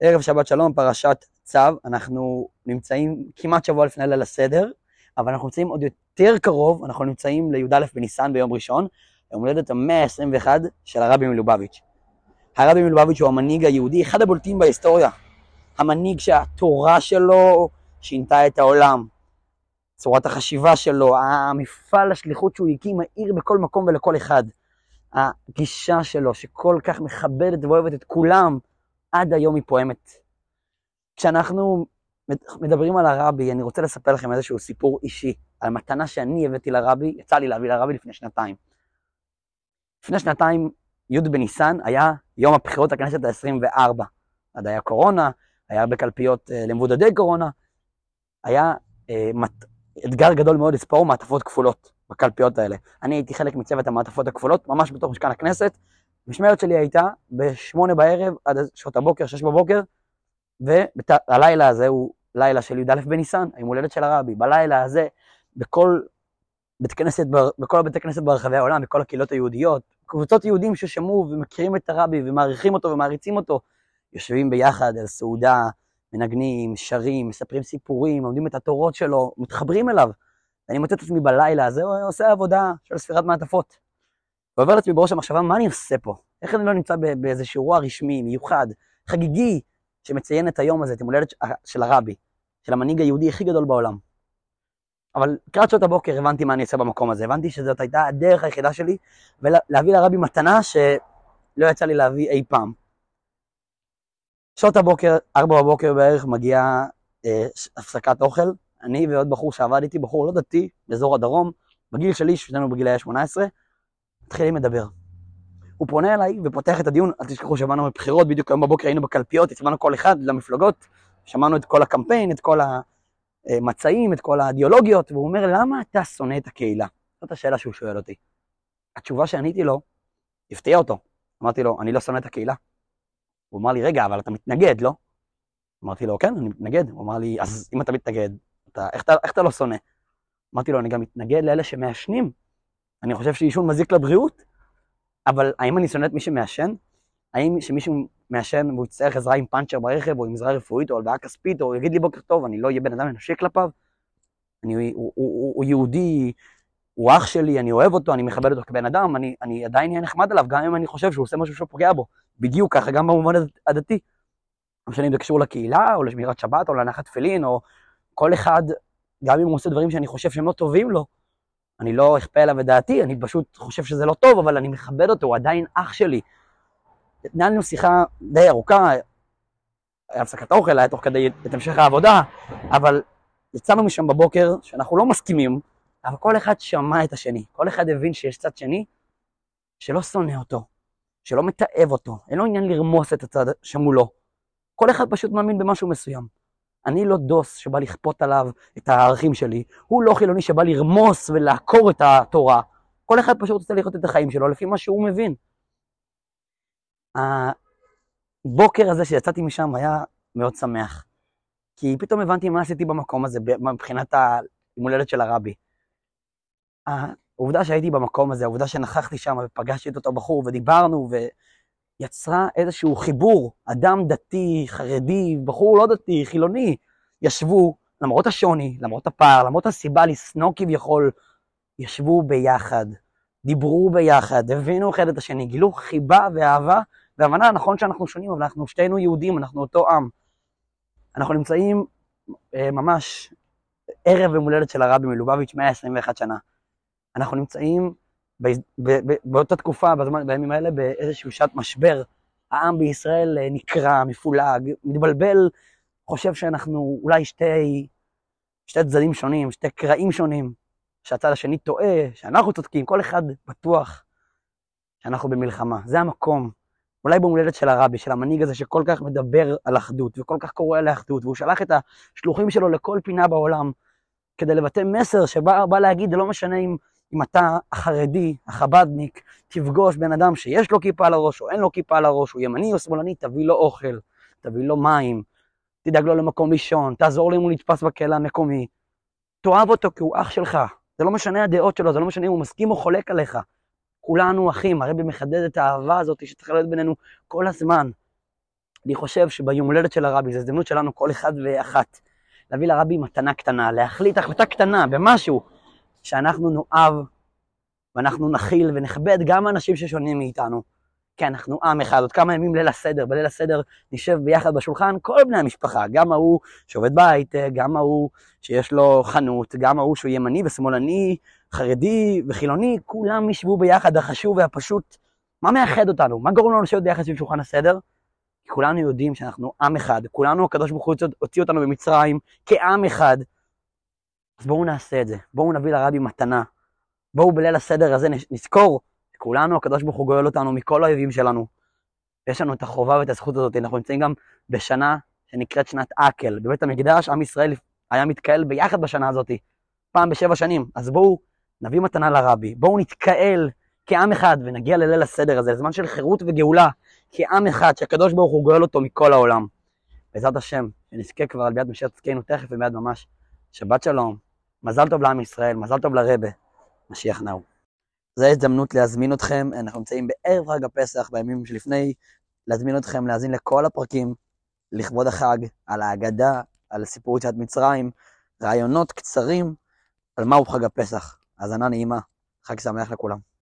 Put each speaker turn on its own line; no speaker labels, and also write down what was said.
ערב שבת שלום, פרשת צו, אנחנו נמצאים כמעט שבוע לפני ליל הסדר, אבל אנחנו נמצאים עוד יותר קרוב, אנחנו נמצאים לי"א בניסן ביום ראשון, יום הולדת המאה ה-21 של הרבי מלובביץ'. הרבי מלובביץ' הוא המנהיג היהודי, אחד הבולטים בהיסטוריה. המנהיג שהתורה שלו שינתה את העולם, צורת החשיבה שלו, המפעל השליחות שהוא הקים, העיר בכל מקום ולכל אחד. הגישה שלו, שכל כך מכבדת ואוהבת את כולם, עד היום היא פועמת. כשאנחנו מדברים על הרבי, אני רוצה לספר לכם איזשהו סיפור אישי, על מתנה שאני הבאתי לרבי, יצא לי להביא לרבי לפני שנתיים. לפני שנתיים, י' בניסן, היה יום הבחירות לכנסת ה-24. עד היה קורונה, היה הרבה קלפיות אה, למבודדי קורונה, היה אה, מת... אתגר גדול מאוד לספור מעטפות כפולות בקלפיות האלה. אני הייתי חלק מצוות המעטפות הכפולות, ממש בתוך משכן הכנסת. המשמרת שלי הייתה בשמונה בערב עד שעות הבוקר, שש בבוקר, והלילה הזה הוא לילה של י"א בניסן, היום הולדת של הרבי. בלילה הזה, בכל בית כנסת, בכל בתי כנסת ברחבי העולם, בכל הקהילות היהודיות, קבוצות יהודים ששמעו ומכירים את הרבי ומעריכים אותו ומעריצים אותו, יושבים ביחד על סעודה, מנגנים, שרים, מספרים סיפורים, לומדים את התורות שלו, מתחברים אליו. ואני מוצא את עצמי בלילה הזה, הוא עושה עבודה של ספירת מעטפות. ועובר לעצמי בראש המחשבה, מה אני עושה פה? איך אני לא נמצא באיזה אירוע רשמי, מיוחד, חגיגי, שמציין את היום הזה, את יום הולדת של הרבי, של המנהיג היהודי הכי גדול בעולם. אבל לקראת שעות הבוקר הבנתי מה אני עושה במקום הזה, הבנתי שזאת הייתה הדרך היחידה שלי, ולהביא לרבי מתנה שלא יצא לי להביא אי פעם. שעות הבוקר, ארבע בבוקר בערך, מגיעה אה, הפסקת אוכל. אני ועוד בחור שעבד איתי, בחור לא דתי, באזור הדרום, בגיל שלי, שנינו בגילאי 18, מתחילים לדבר. הוא פונה אליי ופותח את הדיון, אל תשכחו שבאנו מבחירות, בדיוק היום בבוקר היינו בקלפיות, הצבענו כל אחד למפלגות, שמענו את כל הקמפיין, את כל המצעים, את כל האידיאולוגיות, והוא אומר, למה אתה שונא את הקהילה? זאת השאלה שהוא שואל אותי. התשובה שעניתי לו, הפתיע אותו. אמרתי לו, אני לא שונא את הקהילה. הוא אמר לי, רגע, אבל אתה מתנגד, לא? אמרתי לו, כן, אני מתנגד. הוא אמר לי, אז אם אתה מתנגד, אתה, איך, אתה, איך אתה לא שונא? אמרתי לו, אני גם מתנגד לאלה שמעשנים. אני חושב שעישון מזיק לבריאות, אבל האם אני שונא את מי שמעשן? האם שמישהו מעשן והוא יצטרך עזרה עם פאנצ'ר ברכב, או עם עזרה רפואית, או הלוואה כספית, או יגיד לי בוקר טוב, אני לא אהיה בן אדם אנושי כלפיו? אני, הוא, הוא, הוא, הוא יהודי, הוא אח שלי, אני אוהב אותו, אני מכבד אותו כבן אדם, אני, אני עדיין אהיה נחמד עליו, גם אם אני חושב שהוא עושה משהו שפוגע בו. בדיוק ככה, גם במובן הדתי. לא משנה אם זה קשור לקהילה, או לשמירת שבת, או להנחת תפילין, או כל אחד, גם אם הוא עושה דברים שאני חושב שהם לא טובים לו, אני לא אכפה עליו את דעתי, אני פשוט חושב שזה לא טוב, אבל אני מכבד אותו, הוא עדיין אח שלי. נהיה לנו שיחה די ארוכה, היה הפסקת אוכל, היה תוך כדי את המשך העבודה, אבל יצאנו משם בבוקר שאנחנו לא מסכימים, אבל כל אחד שמע את השני, כל אחד הבין שיש צד שני שלא שונא אותו, שלא מתעב אותו, אין לו עניין לרמוס את הצד שמולו. כל אחד פשוט מאמין במשהו מסוים. אני לא דוס שבא לכפות עליו את הערכים שלי, הוא לא חילוני שבא לרמוס ולעקור את התורה. כל אחד פשוט רוצה לחיות את החיים שלו לפי מה שהוא מבין. הבוקר הזה שיצאתי משם היה מאוד שמח, כי פתאום הבנתי מה עשיתי במקום הזה מבחינת היום הולדת של הרבי. העובדה שהייתי במקום הזה, העובדה שנכחתי שם ופגשתי את אותו בחור ודיברנו ויצרה איזשהו חיבור, אדם דתי, חרדי, בחור לא דתי, חילוני, ישבו, למרות השוני, למרות הפער, למרות הסיבה לשנוא כביכול, ישבו ביחד, דיברו ביחד, הבינו אחד את השני, גילו חיבה ואהבה והבנה, נכון שאנחנו שונים, אבל אנחנו שתינו יהודים, אנחנו אותו עם. אנחנו נמצאים אה, ממש ערב יום הולדת של הרבי מלובביץ', 121 שנה. אנחנו נמצאים באותה תקופה, בזמן, בימים האלה, באיזושהי שעת משבר. העם בישראל אה, נקרע, מפולג, מתבלבל, חושב שאנחנו אולי שתי, שתי צדדים שונים, שתי קרעים שונים, שהצד השני טועה, שאנחנו צודקים, כל אחד בטוח שאנחנו במלחמה. זה המקום. אולי ביום הולדת של הרבי, של המנהיג הזה שכל כך מדבר על אחדות, וכל כך קורא לאחדות, והוא שלח את השלוחים שלו לכל פינה בעולם, כדי לבטא מסר שבא להגיד, לא משנה אם אם אתה החרדי, החבדניק, תפגוש בן אדם שיש לו כיפה על הראש או אין לו כיפה על הראש, הוא ימני או שמאלני, תביא לו אוכל, תביא לו מים, תדאג לו למקום לישון, תעזור לו אם הוא נתפס בכלא המקומי. תאהב אותו כי הוא אח שלך. זה לא משנה הדעות שלו, זה לא משנה אם הוא מסכים או חולק עליך. כולנו אחים, הרבי מחדד את האהבה הזאת שצריכה להיות בינינו כל הזמן. אני חושב שביום הולדת של הרבי, זו הזדמנות שלנו, כל אחד ואחת, להביא לרבי מתנה קטנה, להחליט החלטה קטנה במשהו, שאנחנו נאהב ואנחנו נכיל ונכבד גם אנשים ששונים מאיתנו. כי אנחנו עם אחד, עוד כמה ימים ליל הסדר, בליל הסדר נשב ביחד בשולחן כל בני המשפחה, גם ההוא שעובד בהייטק, גם ההוא שיש לו חנות, גם ההוא שהוא ימני ושמאלני, חרדי וחילוני, כולם ישבו ביחד, החשוב והפשוט. מה מאחד אותנו? מה גורם לנו לשבת ביחד סביב שולחן הסדר? כולנו יודעים שאנחנו עם אחד, כולנו הקדוש ברוך הוא הוציא אותנו במצרים כעם אחד. אז בואו נעשה את זה, בואו נביא לרבי מתנה. בואו בליל הסדר הזה נזכור כולנו, הקדוש ברוך הוא גואל אותנו מכל האויבים שלנו. יש לנו את החובה ואת הזכות הזאת. אנחנו נמצאים גם בשנה שנקראת שנת עקל. בבית המקדש עם ישראל היה מתקהל ביחד בשנה הזאת, פעם בשבע שנים. אז בואו נביא מתנה לרבי, בואו נתקהל כעם אחד ונגיע לליל הסדר הזה, לזמן של חירות וגאולה, כעם אחד שהקדוש ברוך הוא גואל אותו מכל העולם. בעזרת השם, שנזכה כבר על ביד משיח צדקנו תכף ומיד ממש. שבת שלום, מזל טוב לעם ישראל, מזל טוב לרבה, משיח נאו. זו ההזדמנות להזמין אתכם, אנחנו נמצאים בערב חג הפסח, בימים שלפני, להזמין אתכם להאזין לכל הפרקים לכבוד החג, על ההגדה, על סיפור יציאת מצרים, רעיונות קצרים על מהו חג הפסח. האזנה נעימה, חג שמח לכולם.